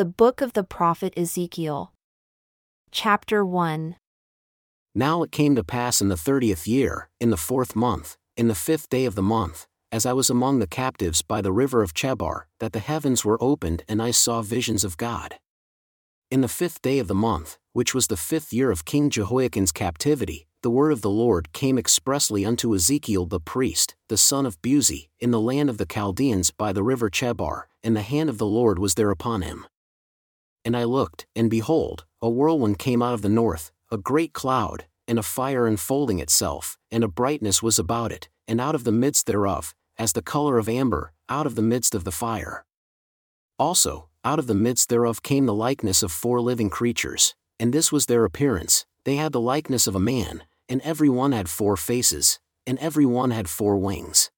The Book of the Prophet Ezekiel. Chapter 1 Now it came to pass in the thirtieth year, in the fourth month, in the fifth day of the month, as I was among the captives by the river of Chebar, that the heavens were opened and I saw visions of God. In the fifth day of the month, which was the fifth year of King Jehoiachin's captivity, the word of the Lord came expressly unto Ezekiel the priest, the son of Buzi, in the land of the Chaldeans by the river Chebar, and the hand of the Lord was there upon him. And I looked, and behold, a whirlwind came out of the north, a great cloud, and a fire enfolding itself, and a brightness was about it, and out of the midst thereof, as the color of amber, out of the midst of the fire. Also, out of the midst thereof came the likeness of four living creatures, and this was their appearance, they had the likeness of a man, and every one had four faces, and every one had four wings.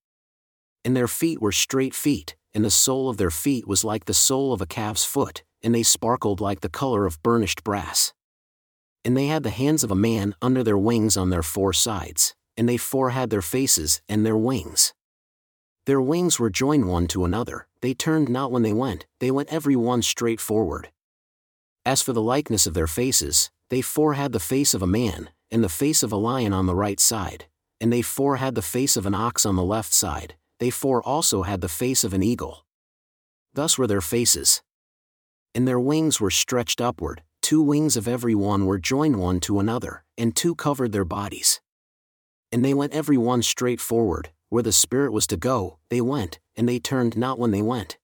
And their feet were straight feet, and the sole of their feet was like the sole of a calf's foot, and they sparkled like the color of burnished brass. And they had the hands of a man under their wings on their four sides, and they four had their faces and their wings. Their wings were joined one to another, they turned not when they went, they went every one straight forward. As for the likeness of their faces, they four had the face of a man, and the face of a lion on the right side, and they four had the face of an ox on the left side, they four also had the face of an eagle. Thus were their faces. And their wings were stretched upward, two wings of every one were joined one to another, and two covered their bodies. And they went every one straight forward, where the Spirit was to go, they went, and they turned not when they went.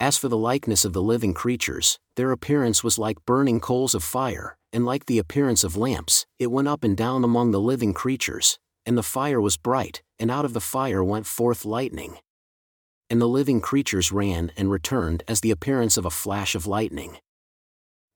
As for the likeness of the living creatures, their appearance was like burning coals of fire, and like the appearance of lamps, it went up and down among the living creatures, and the fire was bright, and out of the fire went forth lightning. And the living creatures ran and returned as the appearance of a flash of lightning.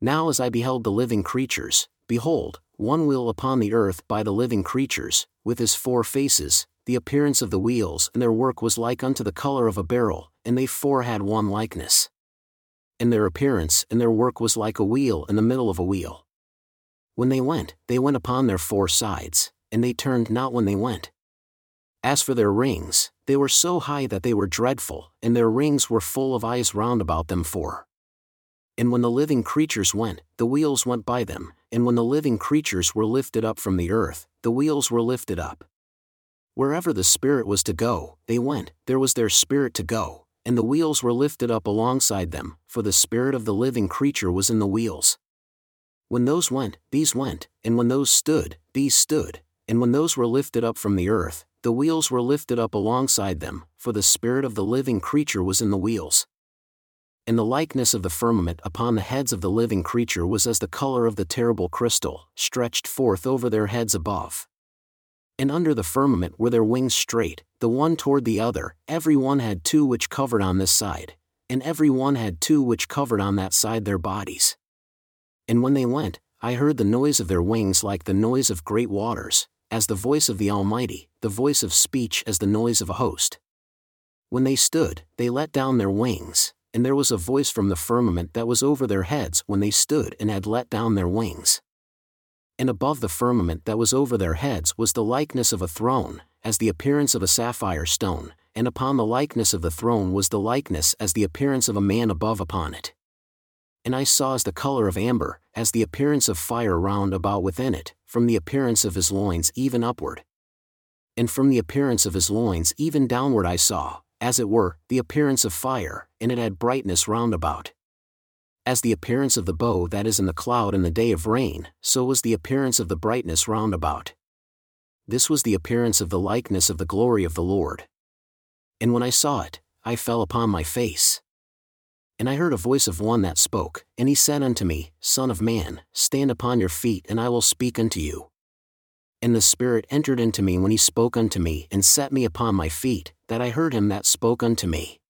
Now, as I beheld the living creatures, behold, one wheel upon the earth by the living creatures, with his four faces, the appearance of the wheels and their work was like unto the color of a beryl, and they four had one likeness. And their appearance and their work was like a wheel in the middle of a wheel. When they went, they went upon their four sides, and they turned not when they went. As for their rings, they were so high that they were dreadful, and their rings were full of eyes round about them four. And when the living creatures went, the wheels went by them, and when the living creatures were lifted up from the earth, the wheels were lifted up. Wherever the Spirit was to go, they went, there was their spirit to go, and the wheels were lifted up alongside them, for the spirit of the living creature was in the wheels. When those went, these went, and when those stood, these stood, and when those were lifted up from the earth, the wheels were lifted up alongside them, for the spirit of the living creature was in the wheels. And the likeness of the firmament upon the heads of the living creature was as the color of the terrible crystal, stretched forth over their heads above. And under the firmament were their wings straight, the one toward the other, every one had two which covered on this side, and every one had two which covered on that side their bodies. And when they went, I heard the noise of their wings like the noise of great waters, as the voice of the Almighty, the voice of speech as the noise of a host. When they stood, they let down their wings, and there was a voice from the firmament that was over their heads when they stood and had let down their wings. And above the firmament that was over their heads was the likeness of a throne, as the appearance of a sapphire stone, and upon the likeness of the throne was the likeness as the appearance of a man above upon it. And I saw as the color of amber, as the appearance of fire round about within it, from the appearance of his loins even upward. And from the appearance of his loins even downward I saw, as it were, the appearance of fire, and it had brightness round about. As the appearance of the bow that is in the cloud in the day of rain, so was the appearance of the brightness round about. This was the appearance of the likeness of the glory of the Lord. And when I saw it, I fell upon my face. And I heard a voice of one that spoke, and he said unto me, Son of man, stand upon your feet, and I will speak unto you. And the Spirit entered into me when he spoke unto me, and set me upon my feet, that I heard him that spoke unto me.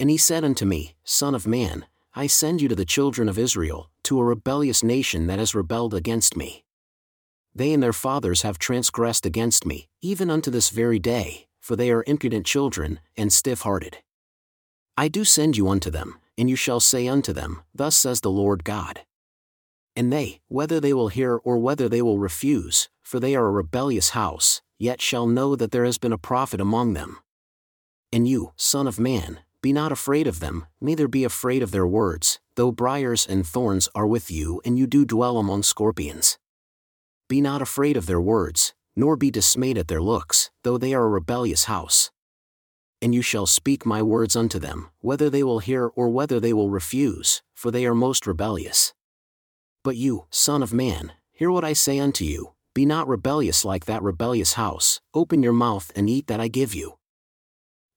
And he said unto me, Son of man, I send you to the children of Israel, to a rebellious nation that has rebelled against me. They and their fathers have transgressed against me, even unto this very day, for they are impudent children, and stiff hearted. I do send you unto them, and you shall say unto them, Thus says the Lord God. And they, whether they will hear or whether they will refuse, for they are a rebellious house, yet shall know that there has been a prophet among them. And you, Son of Man, be not afraid of them, neither be afraid of their words, though briars and thorns are with you and you do dwell among scorpions. Be not afraid of their words, nor be dismayed at their looks, though they are a rebellious house. And you shall speak my words unto them, whether they will hear or whether they will refuse, for they are most rebellious. But you, Son of Man, hear what I say unto you, be not rebellious like that rebellious house, open your mouth and eat that I give you.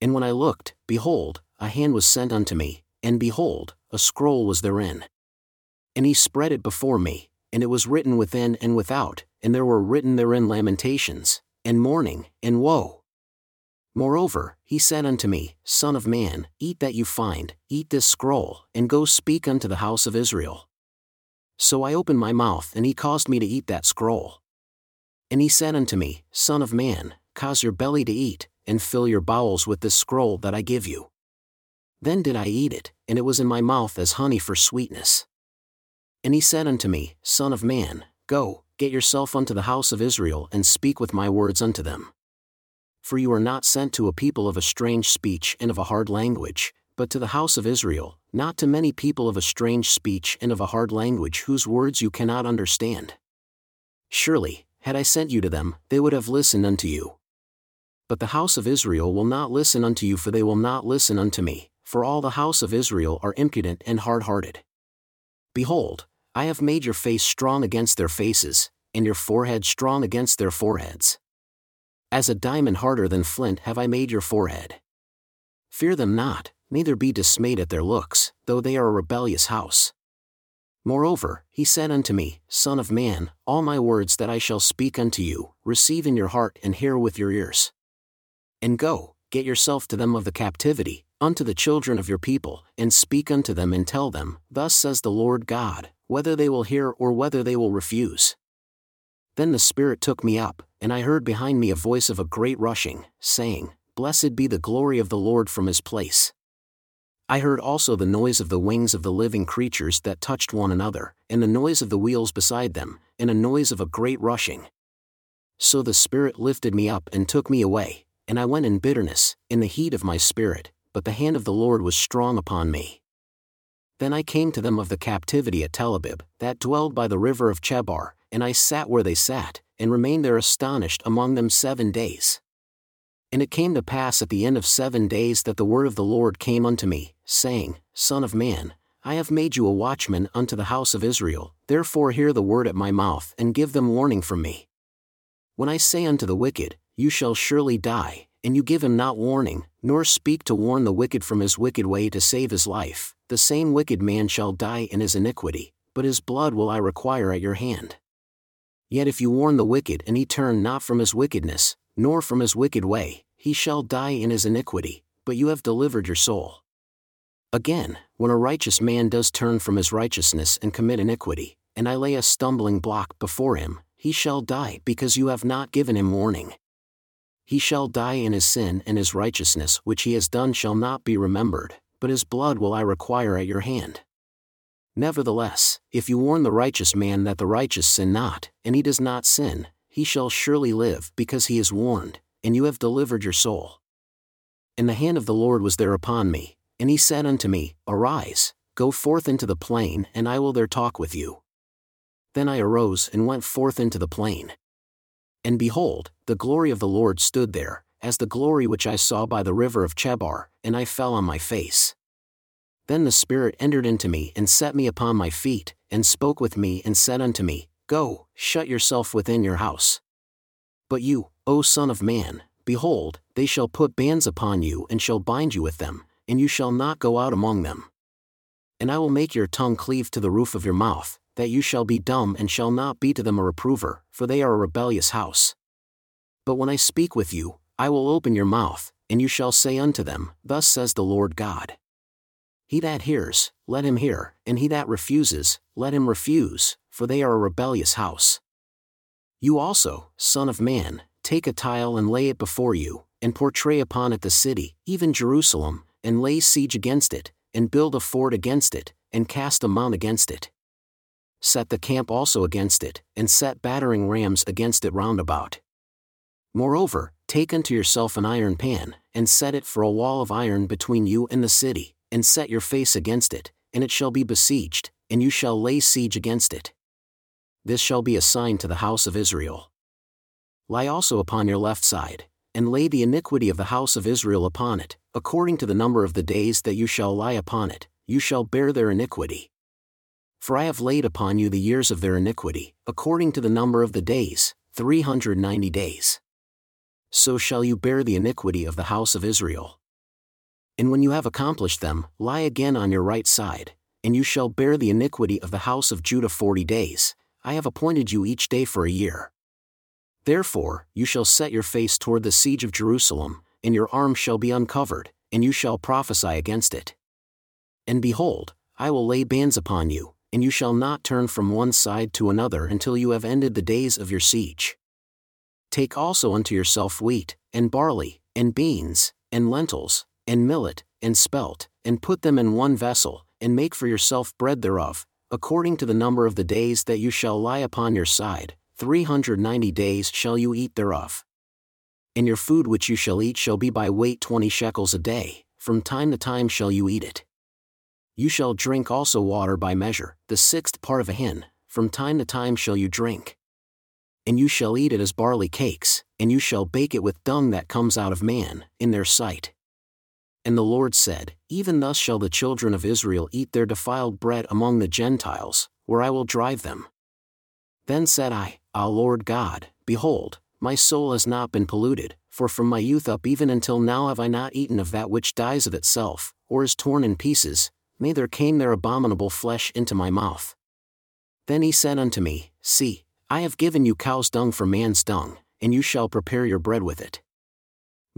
And when I looked, behold, a hand was sent unto me, and behold, a scroll was therein. And he spread it before me, and it was written within and without, and there were written therein lamentations, and mourning, and woe. Moreover, he said unto me, Son of man, eat that you find, eat this scroll, and go speak unto the house of Israel. So I opened my mouth, and he caused me to eat that scroll. And he said unto me, Son of man, cause your belly to eat, and fill your bowels with this scroll that I give you. Then did I eat it, and it was in my mouth as honey for sweetness. And he said unto me, Son of man, go, get yourself unto the house of Israel, and speak with my words unto them. For you are not sent to a people of a strange speech and of a hard language, but to the house of Israel, not to many people of a strange speech and of a hard language whose words you cannot understand. Surely, had I sent you to them, they would have listened unto you. But the house of Israel will not listen unto you, for they will not listen unto me, for all the house of Israel are impudent and hard hearted. Behold, I have made your face strong against their faces, and your forehead strong against their foreheads. As a diamond harder than flint have I made your forehead. Fear them not, neither be dismayed at their looks, though they are a rebellious house. Moreover, he said unto me, Son of man, all my words that I shall speak unto you, receive in your heart and hear with your ears. And go, get yourself to them of the captivity, unto the children of your people, and speak unto them and tell them, Thus says the Lord God, whether they will hear or whether they will refuse. Then the Spirit took me up, and I heard behind me a voice of a great rushing, saying, Blessed be the glory of the Lord from his place. I heard also the noise of the wings of the living creatures that touched one another, and the noise of the wheels beside them, and a noise of a great rushing. So the Spirit lifted me up and took me away, and I went in bitterness, in the heat of my spirit, but the hand of the Lord was strong upon me. Then I came to them of the captivity at Tel Abib, that dwelled by the river of Chebar, and I sat where they sat, and remained there astonished among them seven days. And it came to pass at the end of seven days that the word of the Lord came unto me, saying, Son of man, I have made you a watchman unto the house of Israel, therefore hear the word at my mouth, and give them warning from me. When I say unto the wicked, You shall surely die, and you give him not warning, nor speak to warn the wicked from his wicked way to save his life, the same wicked man shall die in his iniquity, but his blood will I require at your hand. Yet if you warn the wicked and he turn not from his wickedness, nor from his wicked way, he shall die in his iniquity, but you have delivered your soul. Again, when a righteous man does turn from his righteousness and commit iniquity, and I lay a stumbling block before him, he shall die because you have not given him warning he shall die in his sin and his righteousness which he has done shall not be remembered, but his blood will I require at your hand. Nevertheless, if you warn the righteous man that the righteous sin not, and he does not sin, he shall surely live because he is warned, and you have delivered your soul. And the hand of the Lord was there upon me, and he said unto me, Arise, go forth into the plain, and I will there talk with you. Then I arose and went forth into the plain. And behold, the glory of the Lord stood there, as the glory which I saw by the river of Chebar, and I fell on my face. Then the Spirit entered into me and set me upon my feet, and spoke with me and said unto me, Go, shut yourself within your house. But you, O Son of Man, behold, they shall put bands upon you and shall bind you with them, and you shall not go out among them. And I will make your tongue cleave to the roof of your mouth, that you shall be dumb and shall not be to them a reprover, for they are a rebellious house. But when I speak with you, I will open your mouth, and you shall say unto them, Thus says the Lord God. He that hears, let him hear, and he that refuses, let him refuse, for they are a rebellious house. You also, Son of Man, take a tile and lay it before you, and portray upon it the city, even Jerusalem, and lay siege against it, and build a fort against it, and cast a mount against it set the camp also against it, and set battering rams against it round about. Moreover, take unto yourself an iron pan, and set it for a wall of iron between you and the city, and set your face against it, and it shall be besieged, and you shall lay siege against it. This shall be a sign to the house of Israel. Lie also upon your left side, and lay the iniquity of the house of Israel upon it, according to the number of the days that you shall lie upon it, you shall bear their iniquity. For I have laid upon you the years of their iniquity, according to the number of the days, three hundred ninety days. So shall you bear the iniquity of the house of Israel. And when you have accomplished them, lie again on your right side, and you shall bear the iniquity of the house of Judah forty days. I have appointed you each day for a year. Therefore, you shall set your face toward the siege of Jerusalem, and your arm shall be uncovered, and you shall prophesy against it. And behold, I will lay bands upon you, and you shall not turn from one side to another until you have ended the days of your siege. Take also unto yourself wheat, and barley, and beans, and lentils, and millet, and spelt, and put them in one vessel, and make for yourself bread thereof, according to the number of the days that you shall lie upon your side, three hundred ninety days shall you eat thereof. And your food which you shall eat shall be by weight twenty shekels a day, from time to time shall you eat it. You shall drink also water by measure, the sixth part of a hin, from time to time shall you drink. And you shall eat it as barley cakes, and you shall bake it with dung that comes out of man, in their sight. And the Lord said, Even thus shall the children of Israel eat their defiled bread among the Gentiles, where I will drive them. Then said I, Ah Lord God, behold, my soul has not been polluted, for from my youth up even until now have I not eaten of that which dies of itself, or is torn in pieces, neither came their abominable flesh into my mouth. Then he said unto me, See, I have given you cow's dung for man's dung, and you shall prepare your bread with it.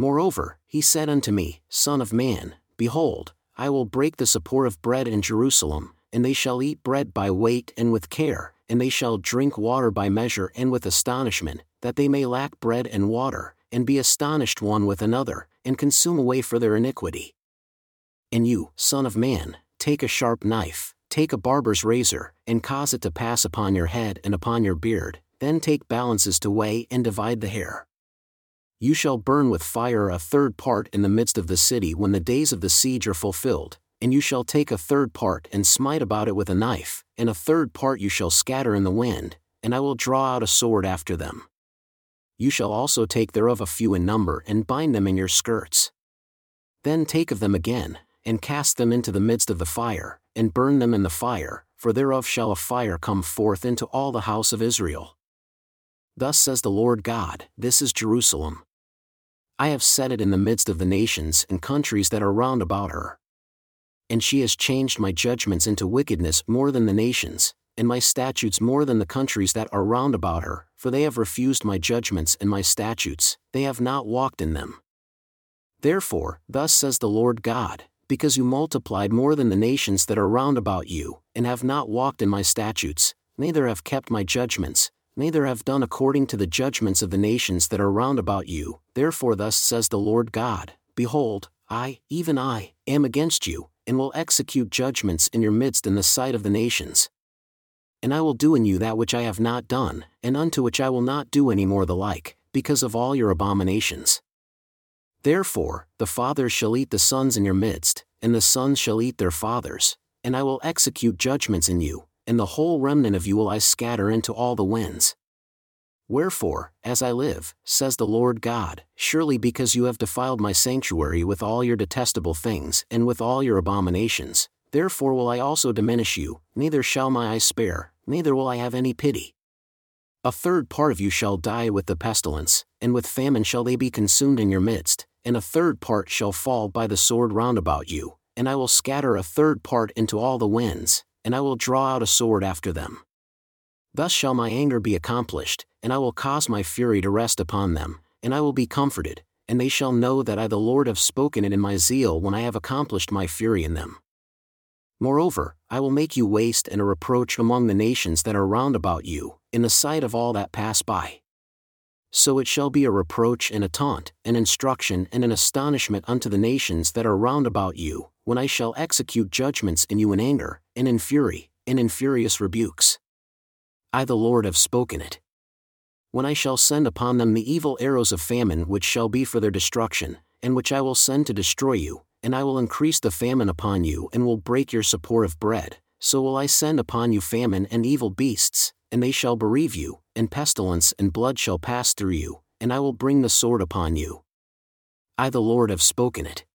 Moreover, he said unto me, Son of man, behold, I will break the support of bread in Jerusalem, and they shall eat bread by weight and with care, and they shall drink water by measure and with astonishment, that they may lack bread and water, and be astonished one with another, and consume away for their iniquity. And you, Son of man, take a sharp knife, take a barber's razor, and cause it to pass upon your head and upon your beard, then take balances to weigh and divide the hair. You shall burn with fire a third part in the midst of the city when the days of the siege are fulfilled, and you shall take a third part and smite about it with a knife, and a third part you shall scatter in the wind, and I will draw out a sword after them. You shall also take thereof a few in number and bind them in your skirts. Then take of them again, and cast them into the midst of the fire, and burn them in the fire, for thereof shall a fire come forth into all the house of Israel. Thus says the Lord God, This is Jerusalem. I have set it in the midst of the nations and countries that are round about her. And she has changed my judgments into wickedness more than the nations, and my statutes more than the countries that are round about her, for they have refused my judgments and my statutes, they have not walked in them. Therefore, thus says the Lord God, because you multiplied more than the nations that are round about you, and have not walked in my statutes, neither have kept my judgments, neither have done according to the judgments of the nations that are round about you. Therefore, thus says the Lord God Behold, I, even I, am against you, and will execute judgments in your midst in the sight of the nations. And I will do in you that which I have not done, and unto which I will not do any more the like, because of all your abominations. Therefore, the fathers shall eat the sons in your midst, and the sons shall eat their fathers, and I will execute judgments in you, and the whole remnant of you will I scatter into all the winds. Wherefore, as I live, says the Lord God, surely because you have defiled my sanctuary with all your detestable things and with all your abominations, therefore will I also diminish you, neither shall my eye spare, neither will I have any pity. A third part of you shall die with the pestilence, and with famine shall they be consumed in your midst, and a third part shall fall by the sword round about you, and I will scatter a third part into all the winds, and I will draw out a sword after them. Thus shall my anger be accomplished, and I will cause my fury to rest upon them, and I will be comforted, and they shall know that I the Lord have spoken it in my zeal when I have accomplished my fury in them. Moreover, I will make you waste and a reproach among the nations that are round about you, in the sight of all that pass by so it shall be a reproach and a taunt, an instruction and an astonishment unto the nations that are round about you, when I shall execute judgments in you in anger, and in fury, and in furious rebukes. I the Lord have spoken it. When I shall send upon them the evil arrows of famine which shall be for their destruction, and which I will send to destroy you, and I will increase the famine upon you and will break your support of bread, so will I send upon you famine and evil beasts, and they shall bereave you, and pestilence and blood shall pass through you, and I will bring the sword upon you. I the Lord have spoken it.